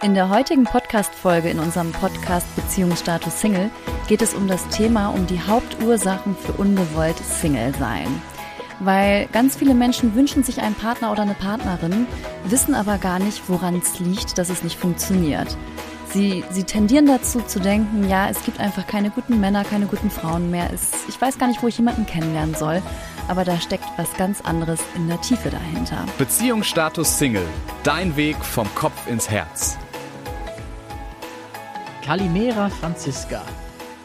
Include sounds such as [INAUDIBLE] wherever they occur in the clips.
In der heutigen Podcast-Folge in unserem Podcast Beziehungsstatus Single geht es um das Thema um die Hauptursachen für ungewollt Single sein. Weil ganz viele Menschen wünschen sich einen Partner oder eine Partnerin, wissen aber gar nicht, woran es liegt, dass es nicht funktioniert. Sie, sie tendieren dazu zu denken, ja, es gibt einfach keine guten Männer, keine guten Frauen mehr. Es, ich weiß gar nicht, wo ich jemanden kennenlernen soll aber da steckt was ganz anderes in der Tiefe dahinter. Beziehungsstatus Single. Dein Weg vom Kopf ins Herz. Kalimera Franziska.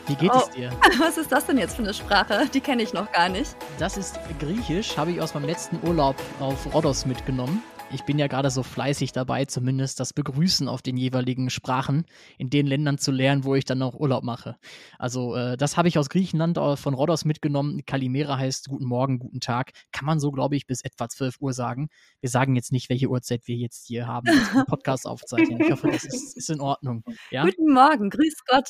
Wie geht oh, es dir? [LAUGHS] Was ist das denn jetzt für eine Sprache? Die kenne ich noch gar nicht. Das ist Griechisch, habe ich aus meinem letzten Urlaub auf Rhodos mitgenommen ich bin ja gerade so fleißig dabei, zumindest das Begrüßen auf den jeweiligen Sprachen in den Ländern zu lernen, wo ich dann noch Urlaub mache. Also äh, das habe ich aus Griechenland äh, von Rhodos mitgenommen. Kalimera heißt Guten Morgen, guten Tag. Kann man so, glaube ich, bis etwa 12 Uhr sagen. Wir sagen jetzt nicht, welche Uhrzeit wir jetzt hier haben, als Podcast aufzeichnen. Ich hoffe, das ist, ist in Ordnung. Ja? Guten Morgen, grüß Gott.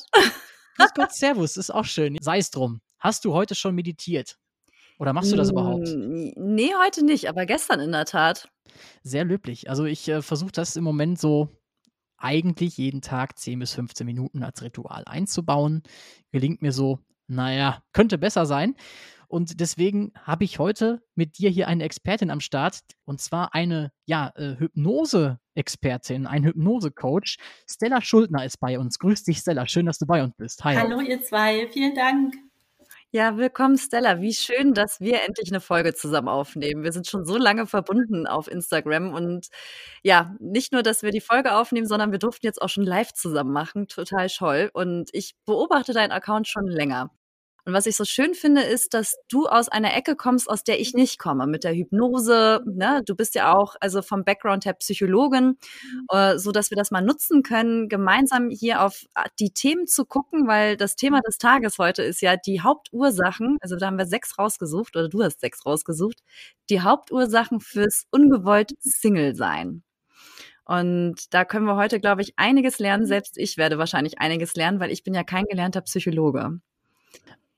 grüß Gott, Servus, ist auch schön. Sei es drum. Hast du heute schon meditiert? Oder machst du das überhaupt? Nee, heute nicht, aber gestern in der Tat. Sehr löblich. Also ich äh, versuche das im Moment so eigentlich jeden Tag 10 bis 15 Minuten als Ritual einzubauen. Gelingt mir so, naja, könnte besser sein. Und deswegen habe ich heute mit dir hier eine Expertin am Start, und zwar eine ja, äh, Hypnose-Expertin, ein Hypnose-Coach. Stella Schuldner ist bei uns. Grüß dich, Stella. Schön, dass du bei uns bist. Hi. Hallo, ihr zwei. Vielen Dank. Ja, willkommen Stella. Wie schön, dass wir endlich eine Folge zusammen aufnehmen. Wir sind schon so lange verbunden auf Instagram und ja, nicht nur, dass wir die Folge aufnehmen, sondern wir durften jetzt auch schon live zusammen machen. Total toll. Und ich beobachte deinen Account schon länger. Und was ich so schön finde, ist, dass du aus einer Ecke kommst, aus der ich nicht komme, mit der Hypnose. Ne? Du bist ja auch also vom Background her Psychologin, mhm. äh, so dass wir das mal nutzen können, gemeinsam hier auf äh, die Themen zu gucken, weil das Thema des Tages heute ist ja die Hauptursachen. Also da haben wir sechs rausgesucht oder du hast sechs rausgesucht. Die Hauptursachen fürs ungewollt Single sein. Und da können wir heute, glaube ich, einiges lernen. Selbst ich werde wahrscheinlich einiges lernen, weil ich bin ja kein gelernter Psychologe.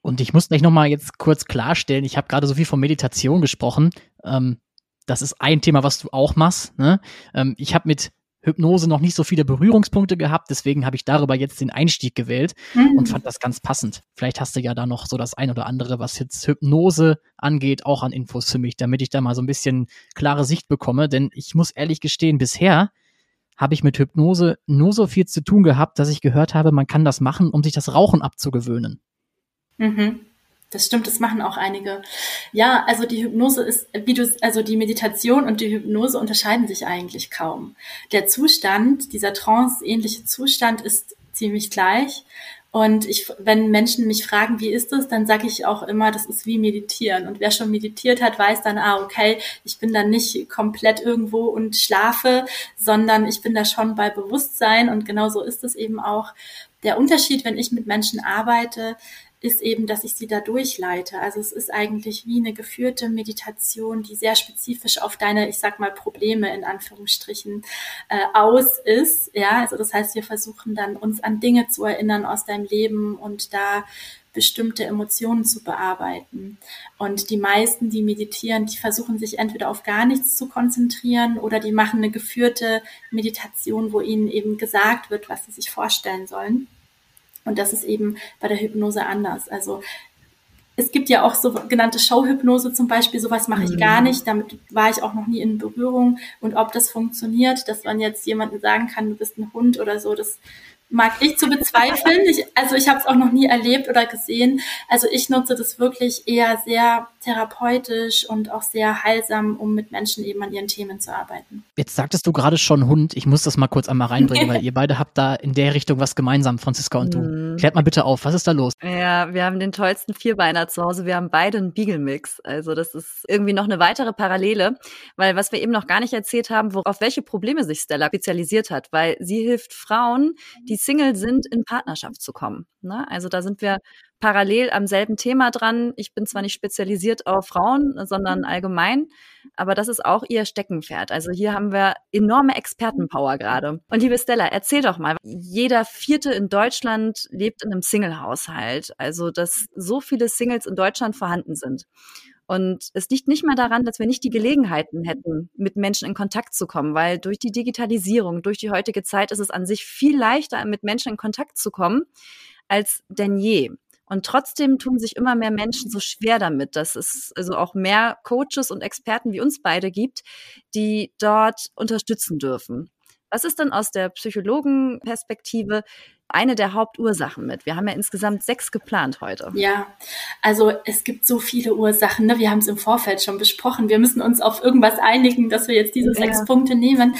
Und ich muss gleich nochmal jetzt kurz klarstellen, ich habe gerade so viel von Meditation gesprochen. Ähm, das ist ein Thema, was du auch machst. Ne? Ähm, ich habe mit Hypnose noch nicht so viele Berührungspunkte gehabt, deswegen habe ich darüber jetzt den Einstieg gewählt mhm. und fand das ganz passend. Vielleicht hast du ja da noch so das ein oder andere, was jetzt Hypnose angeht, auch an Infos für mich, damit ich da mal so ein bisschen klare Sicht bekomme. Denn ich muss ehrlich gestehen, bisher habe ich mit Hypnose nur so viel zu tun gehabt, dass ich gehört habe, man kann das machen, um sich das Rauchen abzugewöhnen. Mhm. Das stimmt, das machen auch einige. Ja, also die Hypnose ist, wie du, also die Meditation und die Hypnose unterscheiden sich eigentlich kaum. Der Zustand, dieser trance-ähnliche Zustand ist ziemlich gleich. Und ich, wenn Menschen mich fragen, wie ist das, dann sage ich auch immer, das ist wie meditieren. Und wer schon meditiert hat, weiß dann, ah, okay, ich bin dann nicht komplett irgendwo und schlafe, sondern ich bin da schon bei Bewusstsein. Und genau so ist es eben auch. Der Unterschied, wenn ich mit Menschen arbeite, ist eben, dass ich sie da durchleite. Also es ist eigentlich wie eine geführte Meditation, die sehr spezifisch auf deine, ich sag mal, Probleme in Anführungsstrichen äh, aus ist. Ja, also das heißt, wir versuchen dann uns an Dinge zu erinnern aus deinem Leben und da bestimmte Emotionen zu bearbeiten. Und die meisten, die meditieren, die versuchen sich entweder auf gar nichts zu konzentrieren oder die machen eine geführte Meditation, wo ihnen eben gesagt wird, was sie sich vorstellen sollen. Und das ist eben bei der Hypnose anders. Also es gibt ja auch sogenannte Showhypnose zum Beispiel, sowas mache ich mhm. gar nicht, damit war ich auch noch nie in Berührung. Und ob das funktioniert, dass man jetzt jemanden sagen kann, du bist ein Hund oder so, das mag ich zu bezweifeln. Ich, also ich habe es auch noch nie erlebt oder gesehen. Also ich nutze das wirklich eher sehr therapeutisch und auch sehr heilsam, um mit Menschen eben an ihren Themen zu arbeiten. Jetzt sagtest du gerade schon Hund. Ich muss das mal kurz einmal reinbringen, weil [LAUGHS] ihr beide habt da in der Richtung was gemeinsam, Franziska und du. Mhm. Klärt mal bitte auf, was ist da los? Ja, wir haben den tollsten Vierbeiner zu Hause. Wir haben beide einen Beagle-Mix. Also das ist irgendwie noch eine weitere Parallele, weil was wir eben noch gar nicht erzählt haben, worauf welche Probleme sich Stella spezialisiert hat, weil sie hilft Frauen, die Single sind, in Partnerschaft zu kommen. Ne? Also da sind wir parallel am selben Thema dran. Ich bin zwar nicht spezialisiert auf Frauen, sondern mhm. allgemein, aber das ist auch ihr Steckenpferd. Also hier haben wir enorme Expertenpower gerade. Und liebe Stella, erzähl doch mal, jeder Vierte in Deutschland lebt in einem Single-Haushalt. Also, dass so viele Singles in Deutschland vorhanden sind. Und es liegt nicht mal daran, dass wir nicht die Gelegenheiten hätten, mit Menschen in Kontakt zu kommen, weil durch die Digitalisierung, durch die heutige Zeit ist es an sich viel leichter, mit Menschen in Kontakt zu kommen, als denn je. Und trotzdem tun sich immer mehr Menschen so schwer damit, dass es also auch mehr Coaches und Experten wie uns beide gibt, die dort unterstützen dürfen. Was ist denn aus der Psychologenperspektive eine der Hauptursachen mit? Wir haben ja insgesamt sechs geplant heute. Ja, also es gibt so viele Ursachen. Ne? Wir haben es im Vorfeld schon besprochen. Wir müssen uns auf irgendwas einigen, dass wir jetzt diese ja. sechs Punkte nehmen.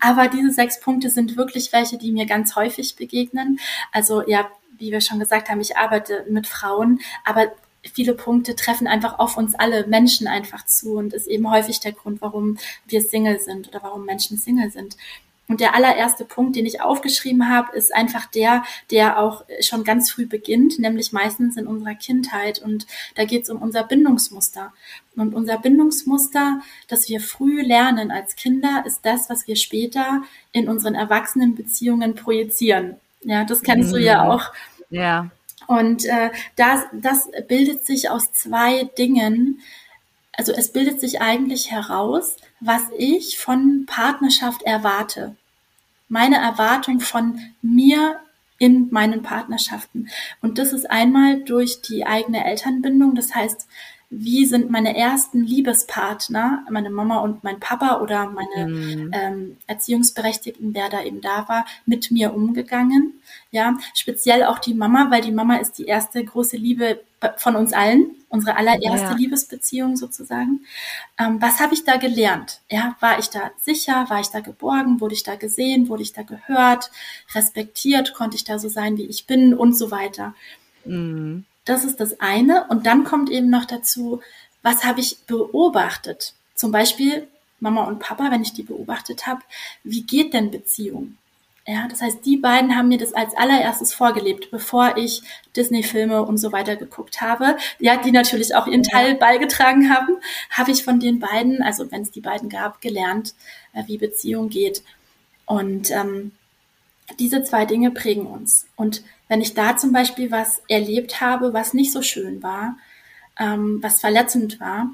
Aber diese sechs Punkte sind wirklich welche, die mir ganz häufig begegnen. Also ja, wie wir schon gesagt haben, ich arbeite mit Frauen, aber viele Punkte treffen einfach auf uns alle Menschen einfach zu und ist eben häufig der Grund, warum wir Single sind oder warum Menschen Single sind. Und der allererste Punkt, den ich aufgeschrieben habe, ist einfach der, der auch schon ganz früh beginnt, nämlich meistens in unserer Kindheit. Und da geht es um unser Bindungsmuster. Und unser Bindungsmuster, das wir früh lernen als Kinder, ist das, was wir später in unseren Erwachsenenbeziehungen projizieren. Ja, das kennst mhm. du ja mhm. auch. Ja. Und äh, das, das bildet sich aus zwei Dingen. Also es bildet sich eigentlich heraus, was ich von Partnerschaft erwarte meine Erwartung von mir in meinen Partnerschaften. Und das ist einmal durch die eigene Elternbindung. Das heißt, wie sind meine ersten Liebespartner, meine Mama und mein Papa oder meine mhm. ähm, Erziehungsberechtigten, wer da eben da war, mit mir umgegangen. Ja, speziell auch die Mama, weil die Mama ist die erste große Liebe von uns allen, unsere allererste ja. Liebesbeziehung sozusagen. Ähm, was habe ich da gelernt? Ja, war ich da sicher? War ich da geborgen? Wurde ich da gesehen? Wurde ich da gehört? Respektiert? Konnte ich da so sein, wie ich bin? Und so weiter. Mhm. Das ist das eine. Und dann kommt eben noch dazu, was habe ich beobachtet? Zum Beispiel Mama und Papa, wenn ich die beobachtet habe, wie geht denn Beziehung? Ja, das heißt, die beiden haben mir das als allererstes vorgelebt, bevor ich Disney-Filme und so weiter geguckt habe. Ja, die natürlich auch ihren Teil beigetragen haben, habe ich von den beiden, also wenn es die beiden gab, gelernt, äh, wie Beziehung geht. Und ähm, diese zwei Dinge prägen uns. Und wenn ich da zum Beispiel was erlebt habe, was nicht so schön war, ähm, was verletzend war,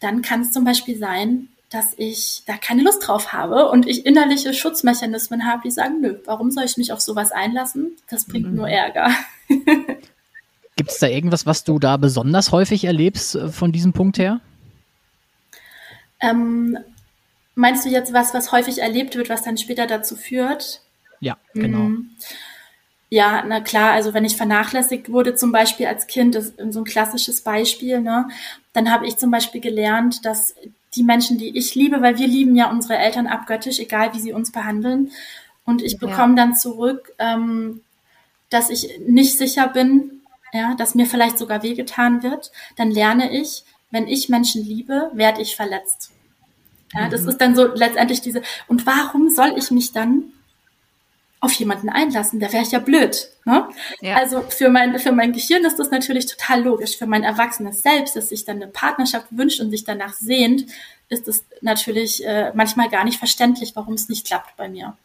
dann kann es zum Beispiel sein, dass ich da keine Lust drauf habe und ich innerliche Schutzmechanismen habe, die sagen, nö, warum soll ich mich auf sowas einlassen? Das bringt mhm. nur Ärger. [LAUGHS] Gibt es da irgendwas, was du da besonders häufig erlebst äh, von diesem Punkt her? Ähm, meinst du jetzt was, was häufig erlebt wird, was dann später dazu führt? Ja, genau. Mhm. Ja, na klar, also wenn ich vernachlässigt wurde, zum Beispiel als Kind, das ist so ein klassisches Beispiel, ne, dann habe ich zum Beispiel gelernt, dass die Menschen, die ich liebe, weil wir lieben ja unsere Eltern abgöttisch, egal wie sie uns behandeln. Und ich bekomme ja. dann zurück, ähm, dass ich nicht sicher bin, ja, dass mir vielleicht sogar wehgetan wird. Dann lerne ich, wenn ich Menschen liebe, werde ich verletzt. Ja, das mhm. ist dann so letztendlich diese, und warum soll ich mich dann auf jemanden einlassen, da wäre ich ja blöd. Ne? Ja. Also für mein, für mein Gehirn ist das natürlich total logisch. Für mein erwachsenes Selbst, das sich dann eine Partnerschaft wünscht und sich danach sehnt, ist es natürlich äh, manchmal gar nicht verständlich, warum es nicht klappt bei mir.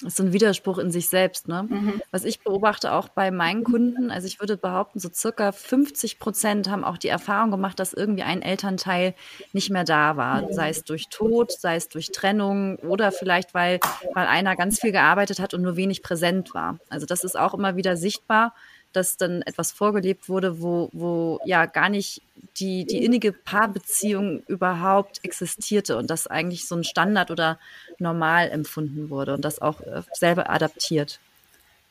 Das ist so ein Widerspruch in sich selbst, ne? Mhm. Was ich beobachte auch bei meinen Kunden, also ich würde behaupten, so circa 50 Prozent haben auch die Erfahrung gemacht, dass irgendwie ein Elternteil nicht mehr da war. Mhm. Sei es durch Tod, sei es durch Trennung oder vielleicht, weil, weil einer ganz viel gearbeitet hat und nur wenig präsent war. Also das ist auch immer wieder sichtbar dass dann etwas vorgelebt wurde, wo, wo ja gar nicht die, die innige Paarbeziehung überhaupt existierte und das eigentlich so ein Standard oder normal empfunden wurde und das auch äh, selber adaptiert.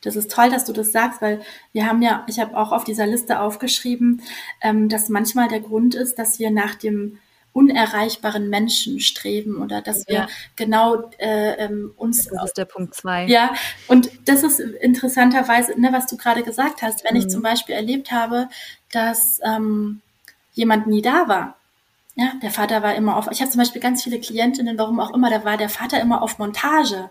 Das ist toll, dass du das sagst, weil wir haben ja, ich habe auch auf dieser Liste aufgeschrieben, ähm, dass manchmal der Grund ist, dass wir nach dem unerreichbaren Menschen streben oder dass wir ja. genau äh, ähm, uns. Das ist der Punkt zwei. Ja, und das ist interessanterweise, ne, was du gerade gesagt hast, wenn mhm. ich zum Beispiel erlebt habe, dass ähm, jemand nie da war. Ja, der Vater war immer auf. Ich habe zum Beispiel ganz viele Klientinnen, warum auch immer, da war der Vater immer auf Montage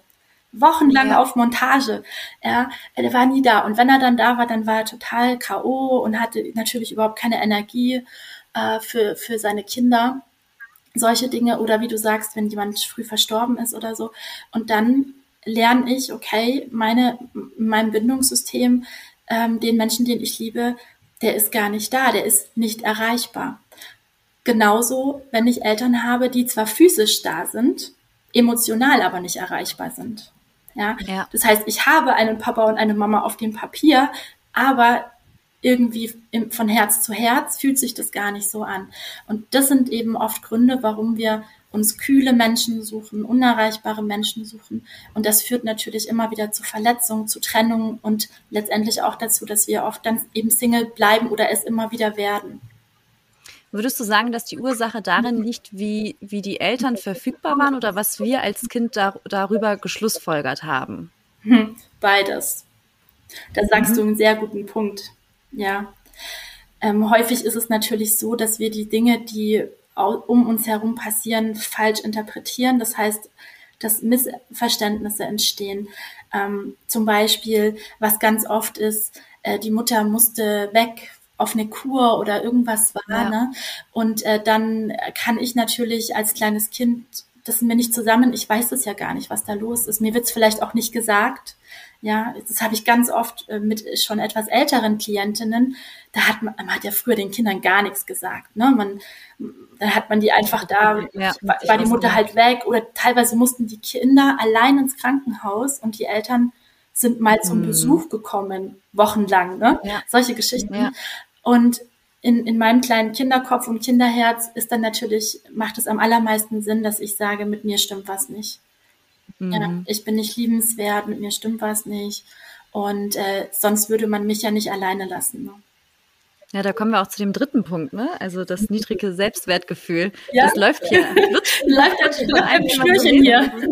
wochenlang ja. auf Montage. Ja, er war nie da. Und wenn er dann da war, dann war er total K.O. und hatte natürlich überhaupt keine Energie äh, für, für seine Kinder solche Dinge oder wie du sagst, wenn jemand früh verstorben ist oder so. Und dann lerne ich, okay, meine, mein Bindungssystem, ähm, den Menschen, den ich liebe, der ist gar nicht da, der ist nicht erreichbar. Genauso, wenn ich Eltern habe, die zwar physisch da sind, emotional aber nicht erreichbar sind. Ja? ja. Das heißt, ich habe einen Papa und eine Mama auf dem Papier, aber irgendwie von Herz zu Herz fühlt sich das gar nicht so an. Und das sind eben oft Gründe, warum wir uns kühle Menschen suchen, unerreichbare Menschen suchen. Und das führt natürlich immer wieder zu Verletzungen, zu Trennungen und letztendlich auch dazu, dass wir oft dann eben Single bleiben oder es immer wieder werden. Würdest du sagen, dass die Ursache darin liegt, wie, wie die Eltern verfügbar waren oder was wir als Kind da, darüber geschlussfolgert haben? Hm, beides. Da sagst mhm. du einen sehr guten Punkt. Ja. Ähm, häufig ist es natürlich so, dass wir die Dinge, die um uns herum passieren, falsch interpretieren. Das heißt, dass Missverständnisse entstehen. Ähm, zum Beispiel, was ganz oft ist, äh, die Mutter musste weg auf eine Kur oder irgendwas war. Ja. Ne? Und äh, dann kann ich natürlich als kleines Kind, das sind wir nicht zusammen, ich weiß es ja gar nicht, was da los ist. Mir wird es vielleicht auch nicht gesagt. Ja, das habe ich ganz oft äh, mit schon etwas älteren Klientinnen. Da hat man, man hat ja früher den Kindern gar nichts gesagt. Ne? Man, dann hat man die einfach da, ja, war, war die Mutter halt weg oder teilweise mussten die Kinder allein ins Krankenhaus und die Eltern sind mal zum mhm. Besuch gekommen, wochenlang, ne? Ja. Solche Geschichten. Ja. Und in, in meinem kleinen Kinderkopf und Kinderherz ist dann natürlich, macht es am allermeisten Sinn, dass ich sage, mit mir stimmt was nicht. Mhm. Ja, ich bin nicht liebenswert, mit mir stimmt was nicht. Und äh, sonst würde man mich ja nicht alleine lassen. Ne? Ja, da kommen wir auch zu dem dritten Punkt, ne? Also das niedrige Selbstwertgefühl. Ja. Das läuft hier. [LAUGHS] läuft ja schon einem Schnürchen hier. [LAUGHS]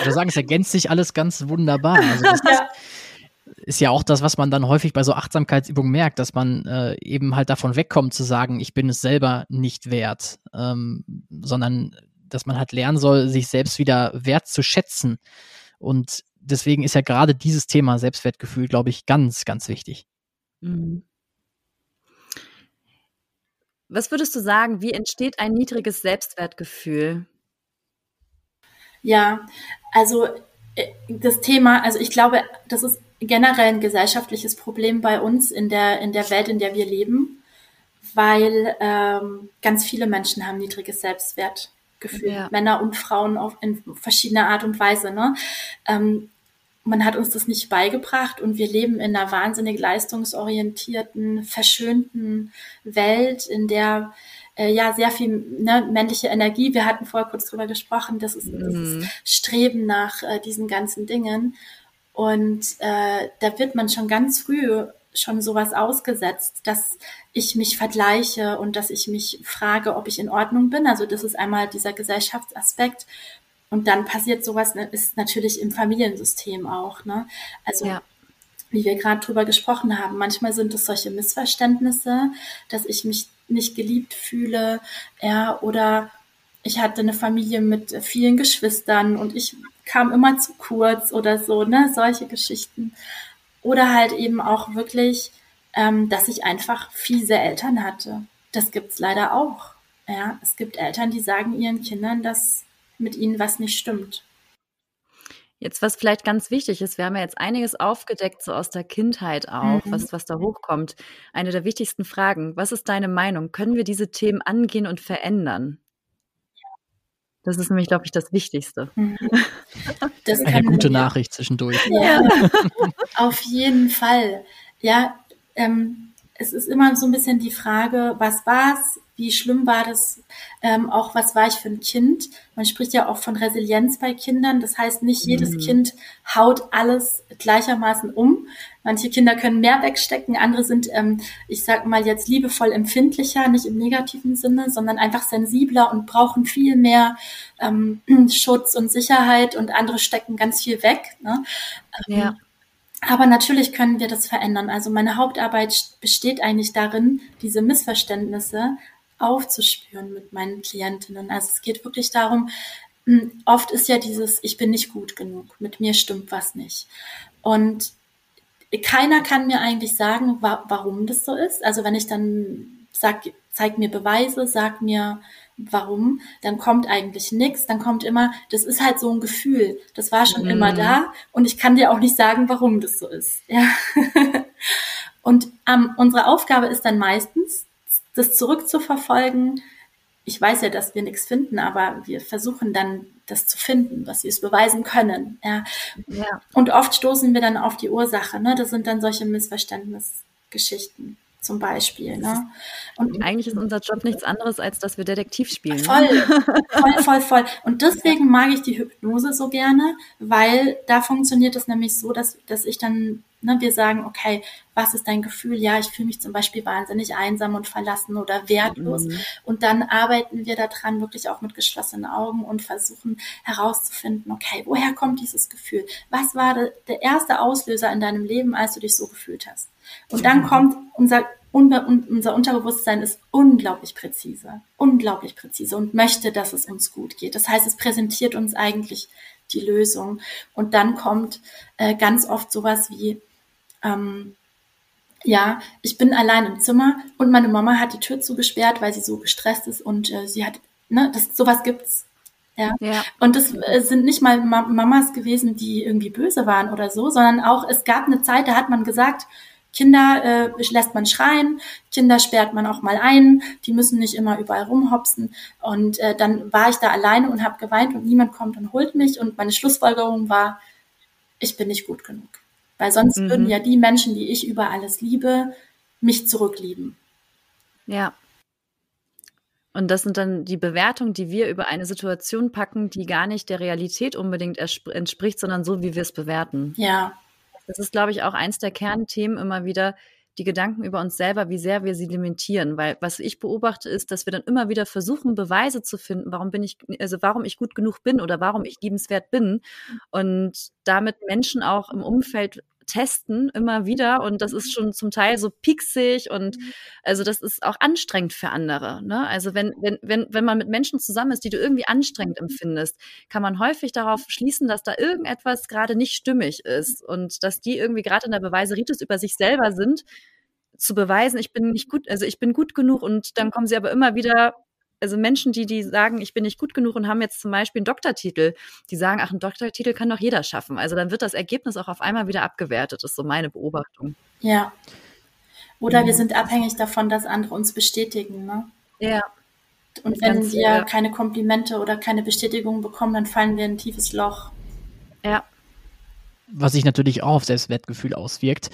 Ich würde sagen, es ergänzt sich alles ganz wunderbar. Also das ja. ist ja auch das, was man dann häufig bei so Achtsamkeitsübungen merkt, dass man äh, eben halt davon wegkommt zu sagen, ich bin es selber nicht wert, ähm, sondern dass man halt lernen soll, sich selbst wieder wert zu schätzen. Und deswegen ist ja gerade dieses Thema Selbstwertgefühl, glaube ich, ganz, ganz wichtig. Mhm. Was würdest du sagen, wie entsteht ein niedriges Selbstwertgefühl? Ja, also äh, das Thema, also ich glaube, das ist generell ein gesellschaftliches Problem bei uns in der, in der Welt, in der wir leben, weil ähm, ganz viele Menschen haben niedriges Selbstwertgefühl, ja. Männer und Frauen auf, in verschiedener Art und Weise. Ne? Ähm, man hat uns das nicht beigebracht und wir leben in einer wahnsinnig leistungsorientierten, verschönten Welt, in der äh, ja sehr viel ne, männliche Energie, wir hatten vorher kurz drüber gesprochen, das ist mhm. dieses Streben nach äh, diesen ganzen Dingen. Und äh, da wird man schon ganz früh schon sowas ausgesetzt, dass ich mich vergleiche und dass ich mich frage, ob ich in Ordnung bin. Also das ist einmal dieser Gesellschaftsaspekt. Und dann passiert sowas, ne, ist natürlich im Familiensystem auch. Ne? Also ja. wie wir gerade drüber gesprochen haben, manchmal sind es solche Missverständnisse, dass ich mich nicht geliebt fühle, ja, oder ich hatte eine Familie mit vielen Geschwistern und ich kam immer zu kurz oder so, ne, solche Geschichten. Oder halt eben auch wirklich, ähm, dass ich einfach fiese Eltern hatte. Das gibt's leider auch. Ja, es gibt Eltern, die sagen ihren Kindern, dass mit ihnen was nicht stimmt. Jetzt, was vielleicht ganz wichtig ist, wir haben ja jetzt einiges aufgedeckt, so aus der Kindheit auch, mhm. was, was da hochkommt. Eine der wichtigsten Fragen, was ist deine Meinung? Können wir diese Themen angehen und verändern? Das ist nämlich, glaube ich, das Wichtigste. Mhm. [LAUGHS] Das Eine gute. Nachricht zwischendurch. Ja, [LAUGHS] auf jeden Fall. Ja, ähm, es ist immer so ein bisschen die Frage, was war's? wie schlimm war das, ähm, auch was war ich für ein Kind. Man spricht ja auch von Resilienz bei Kindern. Das heißt, nicht jedes mhm. Kind haut alles gleichermaßen um. Manche Kinder können mehr wegstecken, andere sind, ähm, ich sag mal jetzt liebevoll empfindlicher, nicht im negativen Sinne, sondern einfach sensibler und brauchen viel mehr ähm, [CLEARS THROAT] Schutz und Sicherheit und andere stecken ganz viel weg. Ne? Ähm, ja. Aber natürlich können wir das verändern. Also meine Hauptarbeit besteht eigentlich darin, diese Missverständnisse aufzuspüren mit meinen Klientinnen. Also es geht wirklich darum, hm, oft ist ja dieses, ich bin nicht gut genug, mit mir stimmt was nicht. Und keiner kann mir eigentlich sagen, wa warum das so ist. Also wenn ich dann sag, zeig mir Beweise, sag mir warum, dann kommt eigentlich nichts, dann kommt immer, das ist halt so ein Gefühl, das war schon mhm. immer da und ich kann dir auch nicht sagen, warum das so ist. [LAUGHS] Ja. und ähm, unsere Aufgabe ist dann meistens, das zurückzuverfolgen ich weiß ja, dass wir nichts finden, aber wir versuchen dann, das zu finden, was wir es beweisen können. Ja. ja. Und oft stoßen wir dann auf die Ursache. Ne? Das sind dann solche Missverständnisgeschichten zum Beispiel. Ne? Und [LAUGHS] eigentlich ist unser Job nichts anderes, als dass wir Detektiv spielen. Ne? Voll, voll, [LAUGHS] voll, voll. Und deswegen mag ich die Hypnose so gerne, weil da funktioniert es nämlich so, dass, dass ich dann, ne, wir sagen, okay, was ist dein Gefühl? Ja, ich fühle mich zum Beispiel wahnsinnig einsam und verlassen oder wertlos. Mhm. Und dann arbeiten wir daran wirklich auch mit geschlossenen Augen und versuchen herauszufinden, okay, woher kommt dieses Gefühl? Was war der erste Auslöser in deinem Leben, als du dich so gefühlt hast? Und dann kommt unser, unser Unterbewusstsein ist unglaublich präzise, unglaublich präzise und möchte, dass es uns gut geht. Das heißt, es präsentiert uns eigentlich die Lösung. Und dann kommt äh, ganz oft sowas wie, ähm, ja, ich bin allein im Zimmer und meine Mama hat die Tür zugesperrt, weil sie so gestresst ist und äh, sie hat, ne, das sowas gibt's. Ja. ja. Und das äh, sind nicht mal Mamas gewesen, die irgendwie böse waren oder so, sondern auch es gab eine Zeit, da hat man gesagt, Kinder äh, lässt man schreien, Kinder sperrt man auch mal ein, die müssen nicht immer überall rumhopsen. Und äh, dann war ich da alleine und habe geweint und niemand kommt und holt mich. Und meine Schlussfolgerung war, ich bin nicht gut genug. Weil sonst mhm. würden ja die Menschen, die ich über alles liebe, mich zurücklieben. Ja. Und das sind dann die Bewertungen, die wir über eine Situation packen, die gar nicht der Realität unbedingt entspricht, sondern so, wie wir es bewerten. Ja, das ist, glaube ich, auch eins der Kernthemen immer wieder, die Gedanken über uns selber, wie sehr wir sie limitieren. Weil was ich beobachte, ist, dass wir dann immer wieder versuchen, Beweise zu finden, warum bin ich, also warum ich gut genug bin oder warum ich liebenswert bin. Und damit Menschen auch im Umfeld testen immer wieder und das ist schon zum Teil so pieksig und mhm. also das ist auch anstrengend für andere. Ne? Also wenn, wenn, wenn, wenn man mit Menschen zusammen ist, die du irgendwie anstrengend mhm. empfindest, kann man häufig darauf schließen, dass da irgendetwas gerade nicht stimmig ist und dass die irgendwie gerade in der Beweiseritis über sich selber sind, zu beweisen, ich bin nicht gut, also ich bin gut genug und dann kommen sie aber immer wieder also Menschen, die, die sagen, ich bin nicht gut genug und haben jetzt zum Beispiel einen Doktortitel, die sagen, ach, einen Doktortitel kann doch jeder schaffen. Also dann wird das Ergebnis auch auf einmal wieder abgewertet, ist so meine Beobachtung. Ja. Oder ja. wir sind abhängig davon, dass andere uns bestätigen, ne? Ja. Und wenn Ganz, wir ja. keine Komplimente oder keine Bestätigung bekommen, dann fallen wir in ein tiefes Loch. Ja. Was sich natürlich auch auf Selbstwertgefühl auswirkt.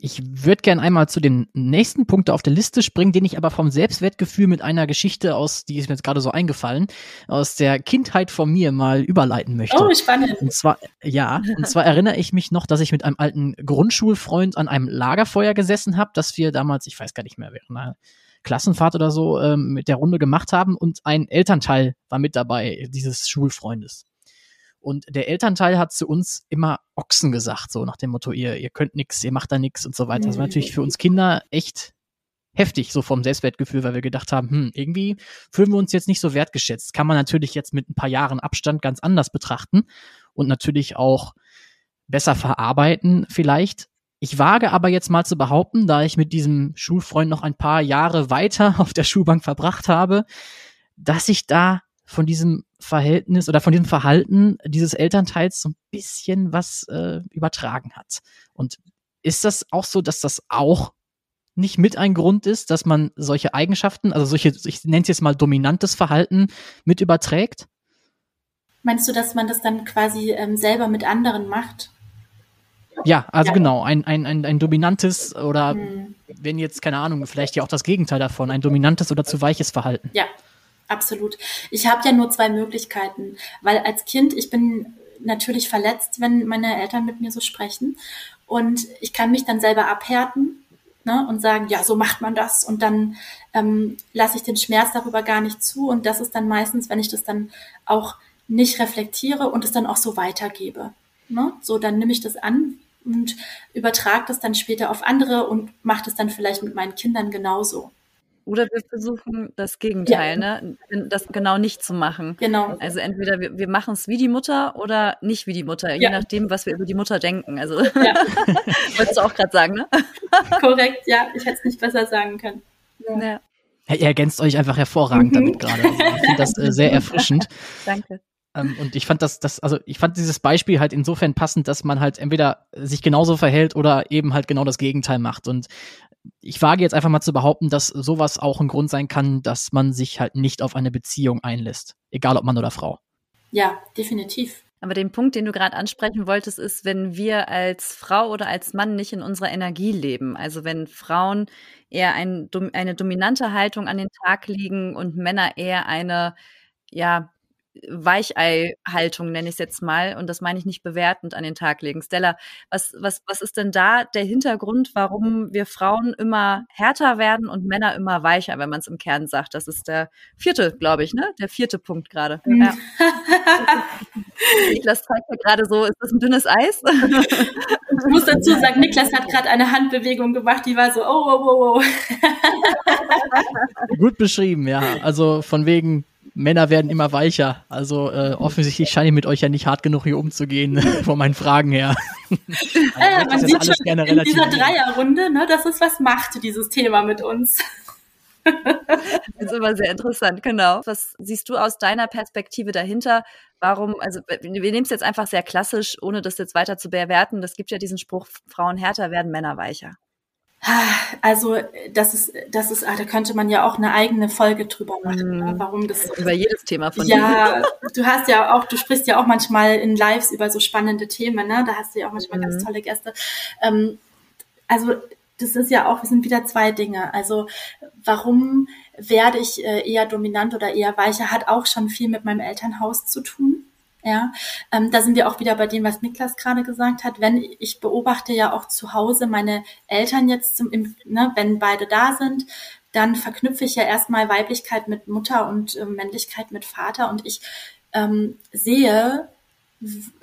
Ich würde gern einmal zu dem nächsten Punkt auf der Liste springen, den ich aber vom Selbstwertgefühl mit einer Geschichte aus, die ist mir jetzt gerade so eingefallen, aus der Kindheit von mir mal überleiten möchte. Oh, spannend. Und zwar, ja, und zwar erinnere ich mich noch, dass ich mit einem alten Grundschulfreund an einem Lagerfeuer gesessen habe, dass wir damals, ich weiß gar nicht mehr, während einer Klassenfahrt oder so ähm, mit der Runde gemacht haben und ein Elternteil war mit dabei, dieses Schulfreundes. Und der Elternteil hat zu uns immer Ochsen gesagt, so nach dem Motto, ihr, ihr könnt nix, ihr macht da nix und so weiter. Das war natürlich für uns Kinder echt heftig, so vom Selbstwertgefühl, weil wir gedacht haben, hm, irgendwie fühlen wir uns jetzt nicht so wertgeschätzt. Kann man natürlich jetzt mit ein paar Jahren Abstand ganz anders betrachten und natürlich auch besser verarbeiten vielleicht. Ich wage aber jetzt mal zu behaupten, da ich mit diesem Schulfreund noch ein paar Jahre weiter [LAUGHS] auf der Schulbank verbracht habe, dass ich da von diesem Verhältnis oder von diesem Verhalten dieses Elternteils so ein bisschen was äh, übertragen hat. Und ist das auch so, dass das auch nicht mit ein Grund ist, dass man solche Eigenschaften, also solche, ich nenne es jetzt mal dominantes Verhalten, mit überträgt? Meinst du, dass man das dann quasi ähm, selber mit anderen macht? Ja, also ja. genau, ein, ein, ein, ein dominantes oder hm. wenn jetzt, keine Ahnung, vielleicht ja auch das Gegenteil davon, ein dominantes oder zu weiches Verhalten. Ja, Absolut. Ich habe ja nur zwei Möglichkeiten, weil als Kind, ich bin natürlich verletzt, wenn meine Eltern mit mir so sprechen. Und ich kann mich dann selber abhärten ne, und sagen, ja, so macht man das. Und dann ähm, lasse ich den Schmerz darüber gar nicht zu. Und das ist dann meistens, wenn ich das dann auch nicht reflektiere und es dann auch so weitergebe. Ne? So, dann nehme ich das an und übertrage das dann später auf andere und mache das dann vielleicht mit meinen Kindern genauso. Oder wir versuchen das Gegenteil, ja. ne? Das genau nicht zu machen. Genau. Also entweder wir, wir machen es wie die Mutter oder nicht wie die Mutter, ja. je nachdem, was wir über die Mutter denken. Also ja. [LAUGHS] wolltest du auch gerade sagen, ne? Korrekt, ja. Ich hätte es nicht besser sagen können. Ja. Ihr ergänzt euch einfach hervorragend mhm. damit gerade. Also ich finde das äh, sehr [LAUGHS] erfrischend. Danke. Ähm, und ich fand das, das, also ich fand dieses Beispiel halt insofern passend, dass man halt entweder sich genauso verhält oder eben halt genau das Gegenteil macht. Und ich wage jetzt einfach mal zu behaupten, dass sowas auch ein Grund sein kann, dass man sich halt nicht auf eine Beziehung einlässt. Egal ob Mann oder Frau. Ja, definitiv. Aber den Punkt, den du gerade ansprechen wolltest, ist, wenn wir als Frau oder als Mann nicht in unserer Energie leben. Also wenn Frauen eher ein, eine dominante Haltung an den Tag legen und Männer eher eine, ja, Weichei-Haltung, nenne ich es jetzt mal, und das meine ich nicht bewertend an den Tag legen. Stella, was, was, was ist denn da der Hintergrund, warum wir Frauen immer härter werden und Männer immer weicher, wenn man es im Kern sagt? Das ist der vierte, glaube ich, ne? Der vierte Punkt gerade. Mhm. Ja. [LAUGHS] Niklas zeigt ja gerade so, ist das ein dünnes Eis? ich muss dazu sagen, Niklas hat gerade eine Handbewegung gemacht, die war so, oh, oh, oh, oh. Gut beschrieben, ja. Also von wegen Männer werden immer weicher. Also äh, offensichtlich scheine ich mit euch ja nicht hart genug hier umzugehen, [LAUGHS] von meinen Fragen her. [LAUGHS] also, man sieht schon in dieser Dreierrunde, ne, dass es was macht, dieses Thema mit uns. [LAUGHS] Das ist immer sehr interessant, genau. Was siehst du aus deiner Perspektive dahinter? Warum, also wir nehmen es jetzt einfach sehr klassisch, ohne das jetzt weiter zu bewerten. Das gibt ja diesen Spruch, Frauen härter werden Männer weicher. Also das ist, das ist, ah, da könnte man ja auch eine eigene Folge drüber machen, ne? Mhm. warum das über jedes Thema von ja, du hast ja auch, du sprichst ja auch manchmal in Lives über so spannende Themen, ne? Da hast du ja auch manchmal mhm. ganz tolle Gäste. Ähm, also das ist ja auch, wir sind wieder zwei Dinge. Also warum werde ich äh, eher dominant oder eher weicher, hat auch schon viel mit meinem Elternhaus zu tun. Ja, ähm, da sind wir auch wieder bei dem, was Niklas gerade gesagt hat. Wenn ich beobachte ja auch zu Hause meine Eltern jetzt, zum, im, ne, wenn beide da sind, dann verknüpfe ich ja erstmal Weiblichkeit mit Mutter und äh, Männlichkeit mit Vater und ich ähm, sehe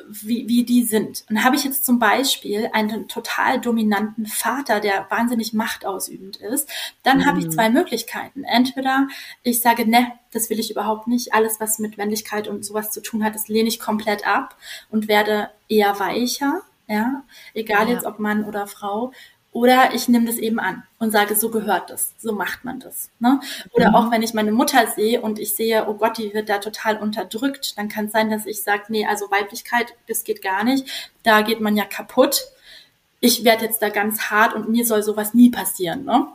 wie, wie die sind. Und habe ich jetzt zum Beispiel einen total dominanten Vater, der wahnsinnig machtausübend ist, dann mhm. habe ich mhm. zwei Möglichkeiten. Entweder ich sage, ne, das will ich überhaupt nicht. Alles, was mit Männlichkeit und sowas zu tun hat, das lehne ich komplett ab und werde eher weicher. Ja, egal ja. jetzt ob Mann oder Frau. Oder ich nehme das eben an und sage, so gehört das, so macht man das. Ne? Oder mhm. auch wenn ich meine Mutter sehe und ich sehe, oh Gott, die wird da total unterdrückt, dann kann es sein, dass ich sage, nee, also Weiblichkeit, das geht gar nicht, da geht man ja kaputt. Ich werde jetzt da ganz hart und mir soll sowas nie passieren. Ne?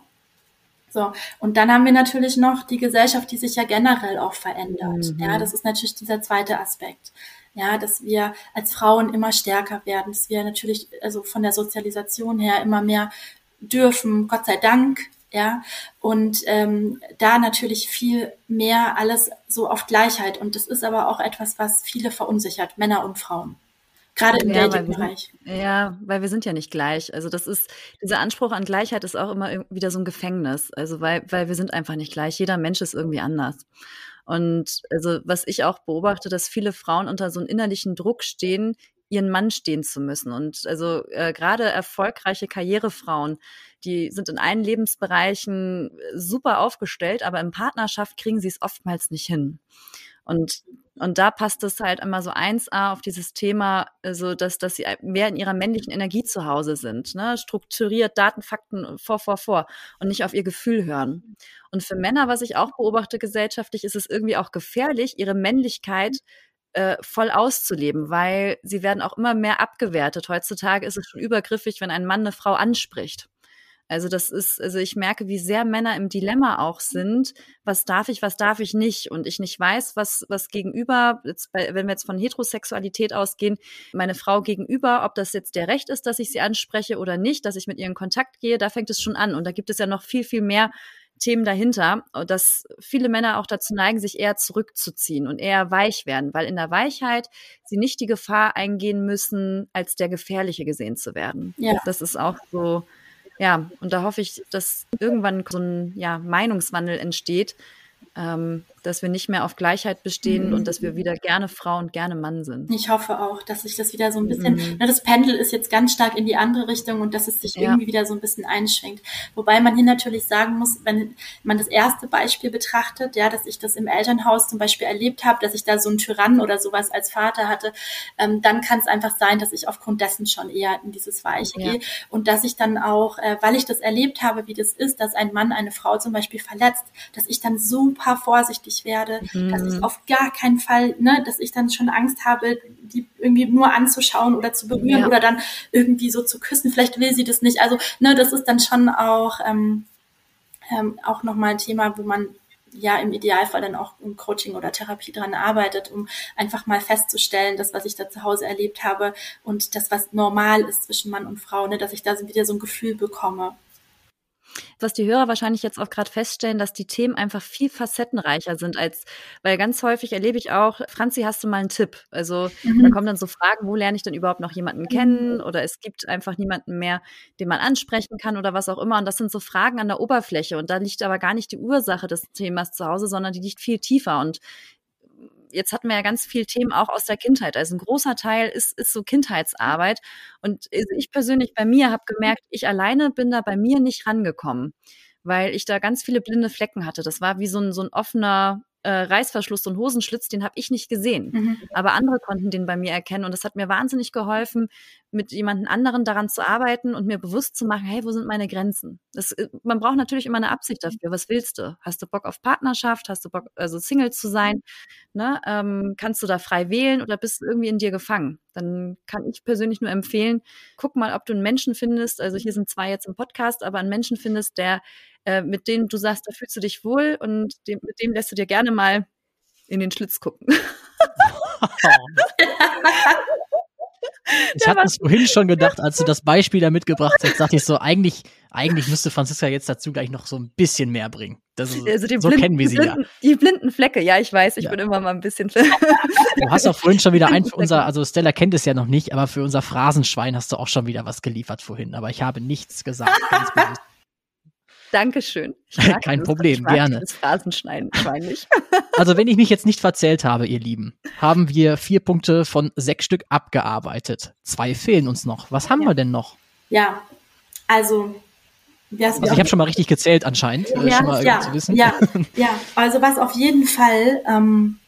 So, und dann haben wir natürlich noch die Gesellschaft, die sich ja generell auch verändert. Mhm. Ja, das ist natürlich dieser zweite Aspekt ja, dass wir als Frauen immer stärker werden, dass wir natürlich also von der Sozialisation her immer mehr dürfen, Gott sei Dank, ja, und ähm, da natürlich viel mehr alles so auf Gleichheit und das ist aber auch etwas, was viele verunsichert, Männer und Frauen. Gerade im ja, Dating-Bereich. Ja, weil wir sind ja nicht gleich. Also das ist, dieser Anspruch an Gleichheit ist auch immer wieder so ein Gefängnis. Also weil, weil wir sind einfach nicht gleich. Jeder Mensch ist irgendwie anders. Und also was ich auch beobachte, dass viele Frauen unter so einem innerlichen Druck stehen, ihren Mann stehen zu müssen. Und also äh, gerade erfolgreiche Karrierefrauen, die sind in allen Lebensbereichen super aufgestellt, aber in Partnerschaft kriegen sie es oftmals nicht hin. Und und da passt es halt immer so 1a auf dieses Thema, so dass, dass sie mehr in ihrer männlichen Energie zu Hause sind, ne? strukturiert Daten, Fakten vor, vor, vor und nicht auf ihr Gefühl hören. Und für Männer, was ich auch beobachte gesellschaftlich, ist es irgendwie auch gefährlich, ihre Männlichkeit äh, voll auszuleben, weil sie werden auch immer mehr abgewertet. Heutzutage ist es schon übergriffig, wenn ein Mann eine Frau anspricht. Also das ist, also ich merke, wie sehr Männer im Dilemma auch sind. Was darf ich, was darf ich nicht? Und ich nicht weiß, was, was gegenüber, jetzt bei, wenn wir jetzt von Heterosexualität ausgehen, meine Frau gegenüber, ob das jetzt der Recht ist, dass ich sie anspreche oder nicht, dass ich mit ihr in Kontakt gehe, da fängt es schon an. Und da gibt es ja noch viel, viel mehr Themen dahinter, dass viele Männer auch dazu neigen, sich eher zurückzuziehen und eher weich werden, weil in der Weichheit sie nicht die Gefahr eingehen müssen, als der Gefährliche gesehen zu werden. Ja. Das ist auch so ja, und da hoffe ich, dass irgendwann so ein ja, Meinungswandel entsteht, ähm, dass wir nicht mehr auf Gleichheit bestehen mhm. und dass wir wieder gerne Frau und gerne Mann sind. Ich hoffe auch, dass sich das wieder so ein bisschen, mhm. na, das Pendel ist jetzt ganz stark in die andere Richtung und dass es sich ja. irgendwie wieder so ein bisschen einschränkt. Wobei man hier natürlich sagen muss, wenn man das erste Beispiel betrachtet, ja, dass ich das im Elternhaus zum Beispiel erlebt habe, dass ich da so einen Tyrann oder sowas als Vater hatte, ähm, dann kann es einfach sein, dass ich aufgrund dessen schon eher in dieses Weiche ja. gehe und dass ich dann auch, äh, weil ich das erlebt habe, wie das ist, dass ein Mann eine Frau zum Beispiel verletzt, dass ich dann super vorsichtig eifersüchtig werde, mhm. dass ich auf gar keinen Fall, ne, dass ich dann schon Angst habe, die irgendwie nur anzuschauen oder zu berühren ja. oder dann irgendwie so zu küssen. Vielleicht will sie das nicht. Also, ne, das ist dann schon auch, ähm, ähm, auch nochmal ein Thema, wo man ja im Idealfall dann auch im Coaching oder Therapie dran arbeitet, um einfach mal festzustellen, das, was ich da zu Hause erlebt habe und das, was normal ist zwischen Mann und Frau, ne, dass ich da wieder so ein Gefühl bekomme. Was die Hörer wahrscheinlich jetzt auch gerade feststellen, dass die Themen einfach viel facettenreicher sind als, weil ganz häufig erlebe ich auch, Franzi, hast du mal einen Tipp? Also mhm. da kommen dann so Fragen, wo lerne ich denn überhaupt noch jemanden kennen? Mhm. Oder es gibt einfach niemanden mehr, den man ansprechen kann oder was auch immer. Und das sind so Fragen an der Oberfläche. Und da liegt aber gar nicht die Ursache des Themas zu Hause, sondern die liegt viel tiefer. Und jetzt hatten wir ja ganz viel Themen auch aus der Kindheit. Also ein großer Teil ist, ist so Kindheitsarbeit. Und ich persönlich bei mir habe gemerkt, ich alleine bin da bei mir nicht rangekommen, weil ich da ganz viele blinde Flecken hatte. Das war wie so ein, so ein offener äh, Reißverschluss und Hosenschlitz, den habe ich nicht gesehen. Mhm. Aber andere konnten den bei mir erkennen. Und das hat mir wahnsinnig geholfen, mit jemandem anderen daran zu arbeiten und mir bewusst zu machen, hey, wo sind meine Grenzen? Das, äh, man braucht natürlich immer eine Absicht dafür. Was willst du? Hast du Bock auf Partnerschaft? Hast du Bock, also Single zu sein? Ne? Ähm, kannst du da frei wählen oder bist du irgendwie in dir gefangen? Dann kann ich persönlich nur empfehlen, guck mal, ob du einen Menschen findest. Also hier sind zwei jetzt im Podcast, aber einen Menschen findest, der äh, mit denen du sagst, da fühlst du dich wohl und dem, mit dem lässt du dir gerne mal in den Schlitz gucken. Ich hatte es vorhin schon gedacht, als du das Beispiel da mitgebracht hast, dachte ich so, eigentlich, eigentlich müsste Franziska jetzt dazu gleich noch so ein bisschen mehr bringen. Das ist, also so blinden, kennen wir sie blinden, ja. Die blinden Flecke, ja, ich weiß, ich ja. bin immer mal ein bisschen. [LAUGHS] du hast auch vorhin schon wieder ein für unser, also Stella kennt es ja noch nicht, aber für unser Phrasenschwein hast du auch schon wieder was geliefert vorhin. Aber ich habe nichts gesagt, ganz bewusst. Dankeschön. Kein Problem, gerne. Das Phrasenschneiden wahrscheinlich. [LAUGHS] [LAUGHS] Also, wenn ich mich jetzt nicht verzählt habe, ihr Lieben, haben wir vier Punkte von sechs Stück abgearbeitet. Zwei fehlen uns noch. Was haben ja. wir denn noch? Ja, also. Also ich habe schon mal richtig gezählt anscheinend, äh, ja, schon mal ja, zu wissen. Ja, [LAUGHS] ja, also was auf jeden Fall ähm,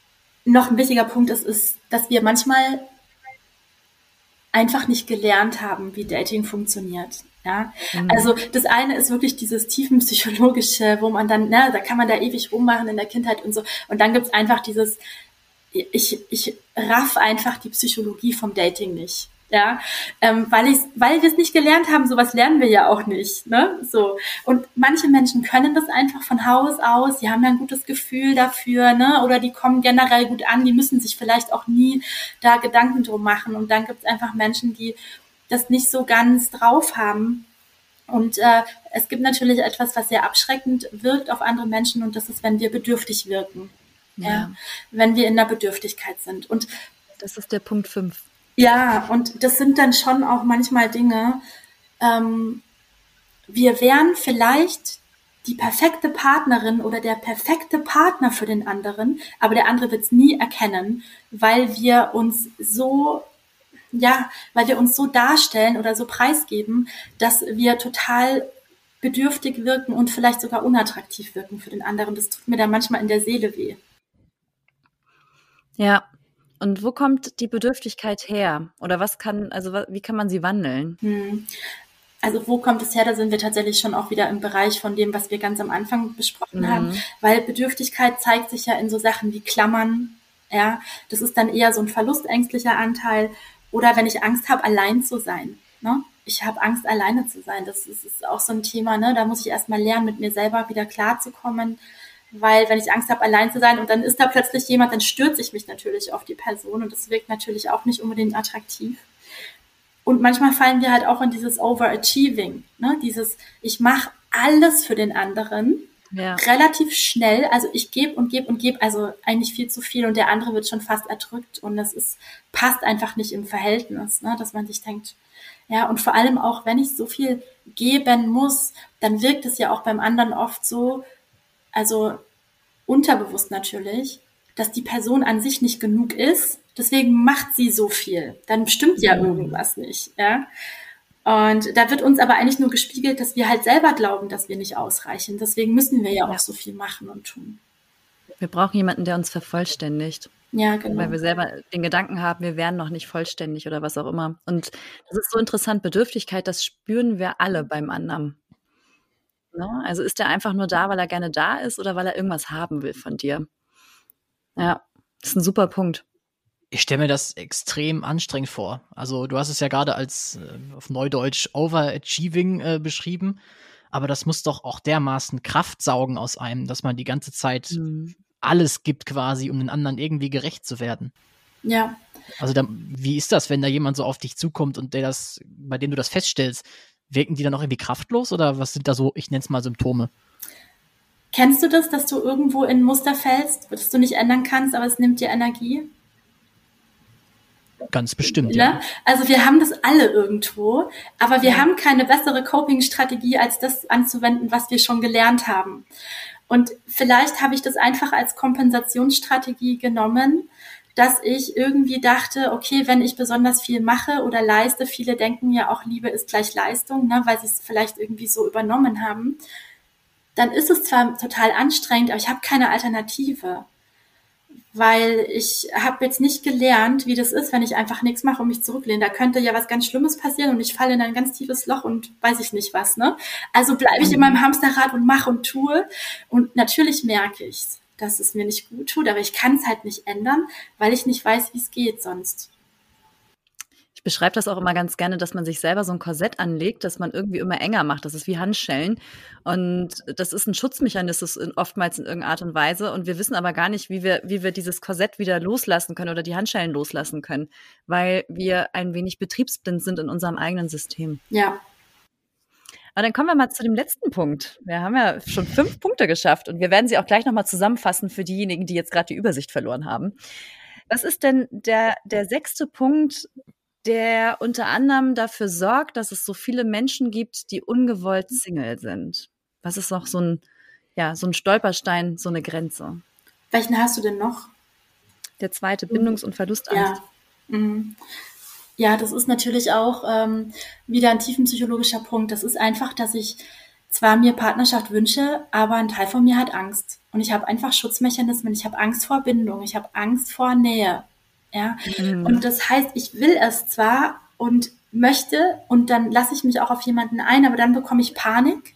noch ein wichtiger Punkt ist, ist, dass wir manchmal einfach nicht gelernt haben, wie Dating funktioniert. Ja, mhm. also das eine ist wirklich dieses tiefenpsychologische, wo man dann, na, da kann man da ewig rummachen in der Kindheit und so. Und dann gibt's einfach dieses, ich, ich raff einfach die Psychologie vom Dating nicht. Ja, ähm, weil ich, weil wir es nicht gelernt haben, sowas lernen wir ja auch nicht, ne? So und manche Menschen können das einfach von Haus aus, die haben ja ein gutes Gefühl dafür, ne? Oder die kommen generell gut an, die müssen sich vielleicht auch nie da Gedanken drum machen. Und dann gibt es einfach Menschen, die das nicht so ganz drauf haben. Und äh, es gibt natürlich etwas, was sehr abschreckend wirkt auf andere Menschen und das ist, wenn wir bedürftig wirken. Ja. ja. Wenn wir in der Bedürftigkeit sind. Und das ist der Punkt 5. Ja, und das sind dann schon auch manchmal Dinge, ähm, wir wären vielleicht die perfekte Partnerin oder der perfekte Partner für den anderen, aber der andere wird es nie erkennen, weil wir uns so ja, weil wir uns so darstellen oder so preisgeben, dass wir total bedürftig wirken und vielleicht sogar unattraktiv wirken für den anderen. Das tut mir dann manchmal in der Seele weh. Ja. Und wo kommt die Bedürftigkeit her? Oder was kann, also wie kann man sie wandeln? Hm. Also wo kommt es her? Da sind wir tatsächlich schon auch wieder im Bereich von dem, was wir ganz am Anfang besprochen mhm. haben. Weil Bedürftigkeit zeigt sich ja in so Sachen wie Klammern. Ja, das ist dann eher so ein verlustängstlicher Anteil. Oder wenn ich Angst habe, allein zu sein. Ne? Ich habe Angst, alleine zu sein. Das ist, ist, auch so ein Thema. Ne? Da muss ich erstmal lernen, mit mir selber wieder klarzukommen. Weil wenn ich Angst habe, allein zu sein und dann ist da plötzlich jemand, dann stürze ich mich natürlich auf die Person und das wirkt natürlich auch nicht unbedingt attraktiv. Und manchmal fallen wir halt auch in dieses Overachieving, ne? dieses ich mache alles für den anderen ja. relativ schnell. Also ich gebe und gebe und gebe, also eigentlich viel zu viel und der andere wird schon fast erdrückt und das ist, passt einfach nicht im Verhältnis, ne? dass man sich denkt, ja, und vor allem auch, wenn ich so viel geben muss, dann wirkt es ja auch beim anderen oft so, also unterbewusst natürlich, dass die Person an sich nicht genug ist. Deswegen macht sie so viel. Dann stimmt ja mhm. irgendwas nicht, ja. Und da wird uns aber eigentlich nur gespiegelt, dass wir halt selber glauben, dass wir nicht ausreichen. Deswegen müssen wir ja, ja. auch so viel machen und tun. Wir brauchen jemanden, der uns vervollständigt. Ja, genau. Weil wir selber den Gedanken haben, wir wären noch nicht vollständig oder was auch immer. Und das ist so interessant, Bedürftigkeit, das spüren wir alle beim anderen. Ne? Also ist er einfach nur da, weil er gerne da ist oder weil er irgendwas haben will von dir? Ja, das ist ein super Punkt. Ich stelle mir das extrem anstrengend vor. Also du hast es ja gerade als äh, auf Neudeutsch Overachieving äh, beschrieben, aber das muss doch auch dermaßen Kraft saugen aus einem, dass man die ganze Zeit mhm. alles gibt quasi, um den anderen irgendwie gerecht zu werden. Ja. Also da, wie ist das, wenn da jemand so auf dich zukommt und der das, bei dem du das feststellst, wirken die dann auch irgendwie kraftlos oder was sind da so, ich nenne es mal Symptome? Kennst du das, dass du irgendwo in ein Muster fällst, das du nicht ändern kannst, aber es nimmt dir Energie? Ganz bestimmt, ja. Ne? Also wir haben das alle irgendwo, aber wir haben keine bessere Coping-Strategie, als das anzuwenden, was wir schon gelernt haben. Und vielleicht habe ich das einfach als Kompensationsstrategie genommen, dass ich irgendwie dachte, okay, wenn ich besonders viel mache oder leiste, viele denken ja auch, Liebe ist gleich Leistung, ne, weil sie es vielleicht irgendwie so übernommen haben, dann ist es zwar total anstrengend, aber ich habe keine Alternative weil ich habe jetzt nicht gelernt, wie das ist, wenn ich einfach nichts mache und mich zurücklehne. Da könnte ja was ganz Schlimmes passieren und ich falle in ein ganz tiefes Loch und weiß ich nicht was. Ne? Also bleibe ich in meinem Hamsterrad und mache und tue. Und natürlich merke ich, dass es mir nicht gut tut, aber ich kann es halt nicht ändern, weil ich nicht weiß, wie es geht sonst. Ich beschreibe das auch immer ganz gerne, dass man sich selber so ein Korsett anlegt, dass man irgendwie immer enger macht. Das ist wie Handschellen. Und das ist ein Schutzmechanismus oftmals in irgendeiner Art und Weise. Und wir wissen aber gar nicht, wie wir, wie wir dieses Korsett wieder loslassen können oder die Handschellen loslassen können, weil wir ein wenig betriebsblind sind in unserem eigenen System. Ja. Aber dann kommen wir mal zu dem letzten Punkt. Wir haben ja schon fünf Punkte geschafft und wir werden sie auch gleich nochmal zusammenfassen für diejenigen, die jetzt gerade die Übersicht verloren haben. Was ist denn der, der sechste Punkt, der unter anderem dafür sorgt, dass es so viele Menschen gibt, die ungewollt Single sind. Was ist noch so ein, ja, so ein Stolperstein, so eine Grenze? Welchen hast du denn noch? Der zweite, Bindungs- und Verlustangst. Ja. Mhm. ja, das ist natürlich auch ähm, wieder ein tiefenpsychologischer Punkt. Das ist einfach, dass ich zwar mir Partnerschaft wünsche, aber ein Teil von mir hat Angst. Und ich habe einfach Schutzmechanismen. Ich habe Angst vor Bindung, ich habe Angst vor Nähe. Ja. Mhm. Und das heißt, ich will es zwar und möchte und dann lasse ich mich auch auf jemanden ein, aber dann bekomme ich Panik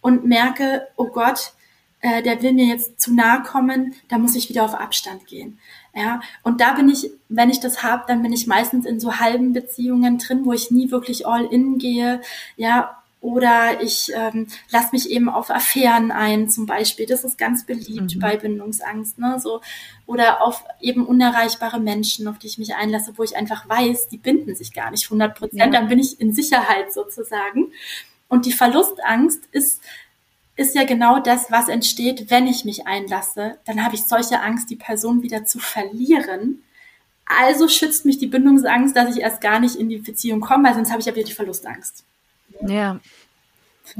und merke, oh Gott, äh, der will mir jetzt zu nahe kommen, da muss ich wieder auf Abstand gehen. Ja, und da bin ich, wenn ich das habe, dann bin ich meistens in so halben Beziehungen drin, wo ich nie wirklich all in gehe. Ja, oder ich ähm, lasse mich eben auf Affären ein, zum Beispiel. Das ist ganz beliebt mhm. bei Bindungsangst. Ne? So, oder auf eben unerreichbare Menschen, auf die ich mich einlasse, wo ich einfach weiß, die binden sich gar nicht 100 Prozent. Ja. Dann bin ich in Sicherheit sozusagen. Und die Verlustangst ist, ist ja genau das, was entsteht, wenn ich mich einlasse. Dann habe ich solche Angst, die Person wieder zu verlieren. Also schützt mich die Bindungsangst, dass ich erst gar nicht in die Beziehung komme, weil sonst habe ich ja wieder die Verlustangst. Ja.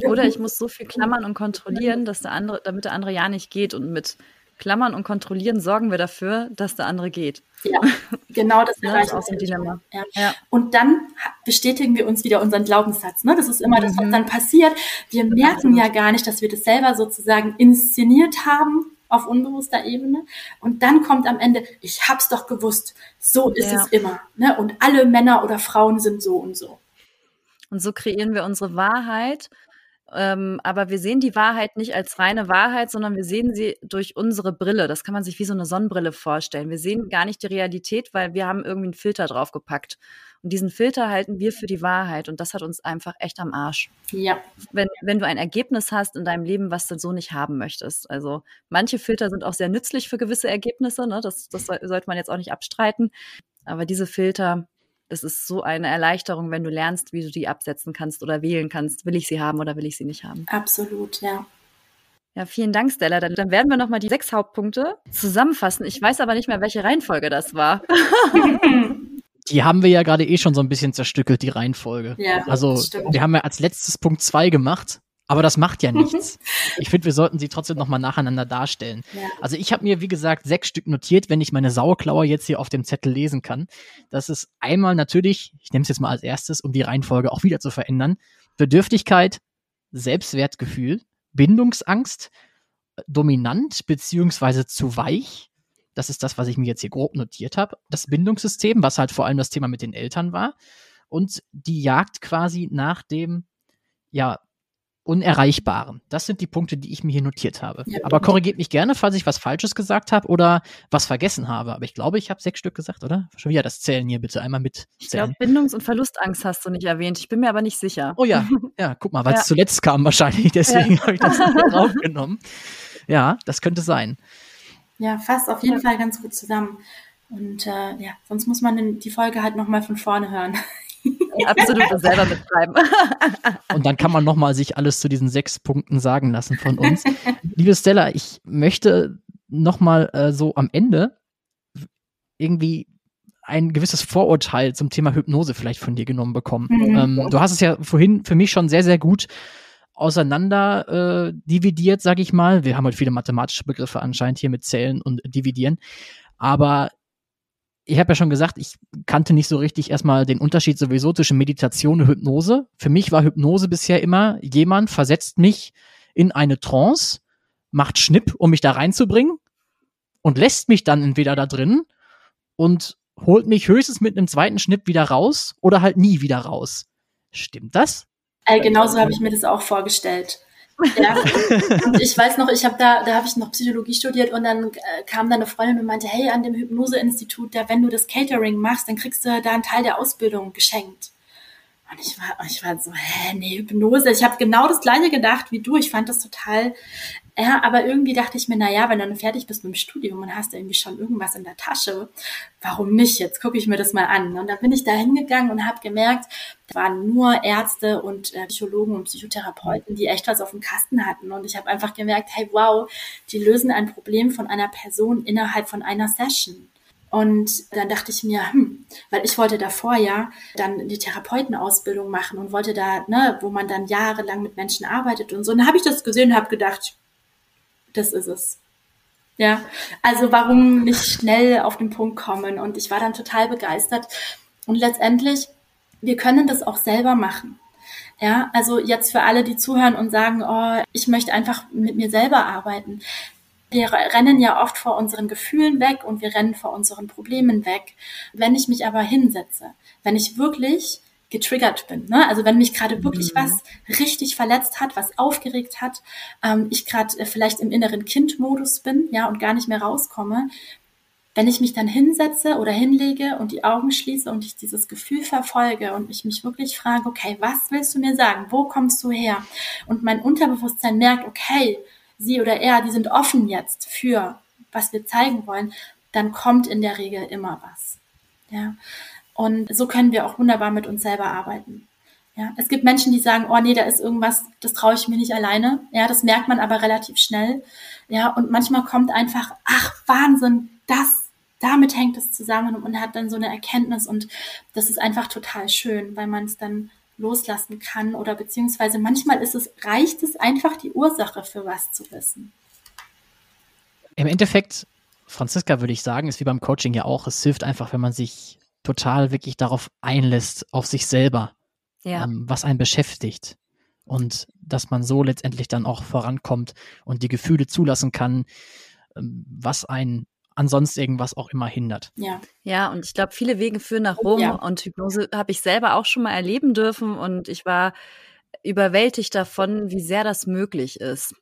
Oder ich muss so viel klammern und kontrollieren, dass der andere, damit der andere ja nicht geht. Und mit Klammern und Kontrollieren sorgen wir dafür, dass der andere geht. Ja, [LAUGHS] genau das, das ist auch ein Dilemma. Ja. ja. Und dann bestätigen wir uns wieder unseren Glaubenssatz. Ne? Das ist immer mhm. das, was mhm. dann passiert. Wir merken ja gar nicht, dass wir das selber sozusagen inszeniert haben auf unbewusster Ebene. Und dann kommt am Ende, ich hab's doch gewusst, so ist ja. es immer. Ne? Und alle Männer oder Frauen sind so und so. Und so kreieren wir unsere Wahrheit. Ähm, aber wir sehen die Wahrheit nicht als reine Wahrheit, sondern wir sehen sie durch unsere Brille. Das kann man sich wie so eine Sonnenbrille vorstellen. Wir sehen gar nicht die Realität, weil wir haben irgendwie einen Filter draufgepackt. Und diesen Filter halten wir für die Wahrheit. Und das hat uns einfach echt am Arsch. Ja. Wenn, wenn du ein Ergebnis hast in deinem Leben, was du so nicht haben möchtest. Also manche Filter sind auch sehr nützlich für gewisse Ergebnisse. Ne? Das, das sollte man jetzt auch nicht abstreiten. Aber diese Filter, es ist so eine Erleichterung, wenn du lernst, wie du die absetzen kannst oder wählen kannst. Will ich sie haben oder will ich sie nicht haben? Absolut, ja. Ja, vielen Dank, Stella. Dann, dann werden wir nochmal die sechs Hauptpunkte zusammenfassen. Ich weiß aber nicht mehr, welche Reihenfolge das war. [LAUGHS] Die haben wir ja gerade eh schon so ein bisschen zerstückelt, die Reihenfolge. Ja, also wir haben ja als letztes Punkt zwei gemacht aber das macht ja nichts. [LAUGHS] ich finde, wir sollten sie trotzdem nochmal nacheinander darstellen. Ja. Also ich habe mir, wie gesagt, sechs Stück notiert, wenn ich meine Sauerklauer jetzt hier auf dem Zettel lesen kann. Das ist einmal natürlich, ich nehme es jetzt mal als erstes, um die Reihenfolge auch wieder zu verändern, Bedürftigkeit, Selbstwertgefühl, Bindungsangst, dominant beziehungsweise zu weich. Das ist das, was ich mir jetzt hier grob notiert habe. Das Bindungssystem, was halt vor allem das Thema mit den Eltern war. Und die Jagd quasi nach dem, ja, Unerreichbaren. Das sind die Punkte, die ich mir hier notiert habe. Ja, Aber korrigiert mich gerne, falls ich was Falsches gesagt habe oder was vergessen habe. Aber ich glaube, ich habe sechs Stück gesagt, oder? Schon wieder das Zählen hier bitte einmal mit Ich glaube. Bindungs- und Verlustangst hast du nicht erwähnt. Ich bin mir aber nicht sicher. Oh ja, [LAUGHS] ja, guck mal, weil es Ja. zuletzt kam wahrscheinlich, deswegen habe ich das [LAUGHS] nicht draufgenommen. Ja, das könnte sein. Ja, fasst auf jeden Fall ganz gut zusammen. Und äh, ja, sonst muss man die Folge halt nochmal von vorne hören. [LAUGHS] Absolut das selber mitschreiben. [LAUGHS] Und dann kann man nochmal sich alles zu diesen sechs Punkten sagen lassen von uns. Liebe Stella, ich möchte nochmal äh, so am Ende irgendwie ein gewisses Vorurteil zum Thema Hypnose vielleicht von dir genommen bekommen. Mhm. Ähm, du hast es ja vorhin für mich schon sehr, sehr gut auseinander äh, dividiert, sage ich mal. Wir haben halt viele mathematische Begriffe anscheinend hier mit Zählen und Dividieren. Aber ich habe ja schon gesagt, ich kannte nicht so richtig erstmal den Unterschied sowieso zwischen Meditation und Hypnose. Für mich war Hypnose bisher immer, jemand versetzt mich in eine Trance, macht Schnipp, um mich da reinzubringen und lässt mich dann entweder da drin und holt mich höchstens mit einem zweiten Schnipp wieder raus oder halt nie wieder raus. Stimmt das? Äh, genauso habe ich mir das auch vorgestellt. Ja. [LAUGHS] Und ich weiß noch, ich habe da, da habe ich noch Psychologie studiert und dann äh, kam da eine Freundin und meinte, hey, an dem Hypnoseinstitut, da wenn du das Catering machst, dann kriegst du da einen Teil der Ausbildung geschenkt. Und ich war, ich war so, hä, nee, Hypnose. Ich habe genau das gleiche gedacht wie du. Ich fand das total, ja, aber irgendwie dachte ich mir, na ja, wenn du dann fertig bist mit dem Studium und hast irgendwie schon irgendwas in der Tasche, warum nicht? Jetzt gucke ich mir das mal an. Und dann bin ich da hingegangen und habe gemerkt, da waren nur Ärzte und äh, Psychologen und Psychotherapeuten, die echt was auf dem Kasten hatten. Und ich habe einfach gemerkt, hey, wow, die lösen ein Problem von einer Person innerhalb von einer Session. Und dann dachte ich mir, hm, weil ich wollte davor ja dann die Therapeutenausbildung machen und wollte da, ne, wo man dann jahrelang mit Menschen arbeitet und so. Und dann habe ich das gesehen und habe gedacht, das ist es. Ja, also warum nicht schnell auf den Punkt kommen? Und ich war dann total begeistert. Und letztendlich, wir können das auch selber machen. Ja, also jetzt für alle, die zuhören und sagen, oh, ich möchte einfach mit mir selber arbeiten. Wir rennen ja oft vor unseren Gefühlen weg und wir rennen vor unseren Problemen weg. Wenn ich mich aber hinsetze, wenn ich wirklich getriggert bin, ne? also wenn mich gerade wirklich Mhm. was richtig verletzt hat, was aufgeregt hat, ähm, ich gerade äh, vielleicht im inneren Kindmodus bin, ja, und gar nicht mehr rauskomme, wenn ich mich dann hinsetze oder hinlege und die Augen schließe und ich dieses Gefühl verfolge und ich mich wirklich frage, okay, was willst du mir sagen? Wo kommst du her? Und mein Unterbewusstsein merkt, okay, sie oder er, die sind offen jetzt für, was wir zeigen wollen, dann kommt in der Regel immer was. Ja. Und so können wir auch wunderbar mit uns selber arbeiten. Ja, es gibt Menschen, die sagen, oh nee, da ist irgendwas, das traue ich mir nicht alleine. Ja, das merkt man aber relativ schnell. Ja, und manchmal kommt einfach, ach Wahnsinn, das, damit hängt es zusammen und man hat dann so eine Erkenntnis und das ist einfach total schön, weil man es dann loslassen kann oder beziehungsweise manchmal ist es, reicht es einfach die Ursache für was zu wissen. Im Endeffekt, Franziska würde ich sagen, ist wie beim Coaching ja auch, es hilft einfach, wenn man sich total wirklich darauf einlässt, auf sich selber, Ja. ähm, was einen beschäftigt. Und dass man so letztendlich dann auch vorankommt und die Gefühle zulassen kann, ähm, was einen ansonsten irgendwas auch immer hindert. Ja. Ja, und ich glaube, viele Wege führen nach Rom Ja. und Hypnose habe ich selber auch schon mal erleben dürfen und ich war überwältigt davon, wie sehr das möglich ist.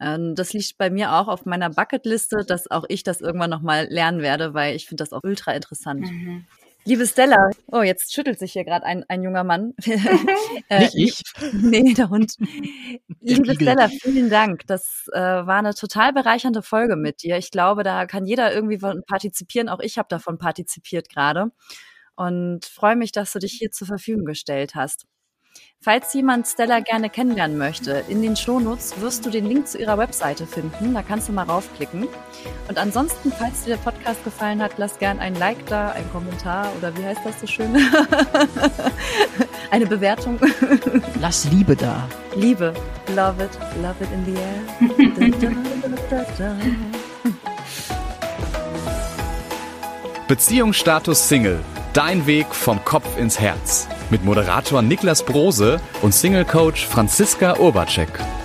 Ähm, Das liegt bei mir auch auf meiner Bucketliste, dass auch ich das irgendwann noch mal lernen werde, weil ich finde das auch ultra interessant. Mhm. Liebe Stella, oh, jetzt schüttelt sich hier gerade ein, ein junger Mann. [LAUGHS] Äh, Nicht ich. [LAUGHS] Nee, der Hund. Liebe Igel. Stella, vielen Dank. Das äh, war eine total bereichernde Folge mit dir. Ich glaube, da kann jeder irgendwie von partizipieren. Auch ich habe davon partizipiert gerade. Und freue mich, dass du dich hier zur Verfügung gestellt hast. Falls jemand Stella gerne kennenlernen möchte, in den Shownotes wirst du den Link zu ihrer Webseite finden. Da kannst du mal raufklicken. Und ansonsten, falls dir der Podcast gefallen hat, lass gern ein Like da, ein Kommentar oder wie heißt das so schön? [LAUGHS] Eine Bewertung. Lass Liebe da. Liebe. Love it. Love it in the air. Da, da, da, da, da. Beziehungsstatus Single. Dein Weg vom Kopf ins Herz. Mit Moderator Niklas Brose und Single-Coach Franziska Urbacek.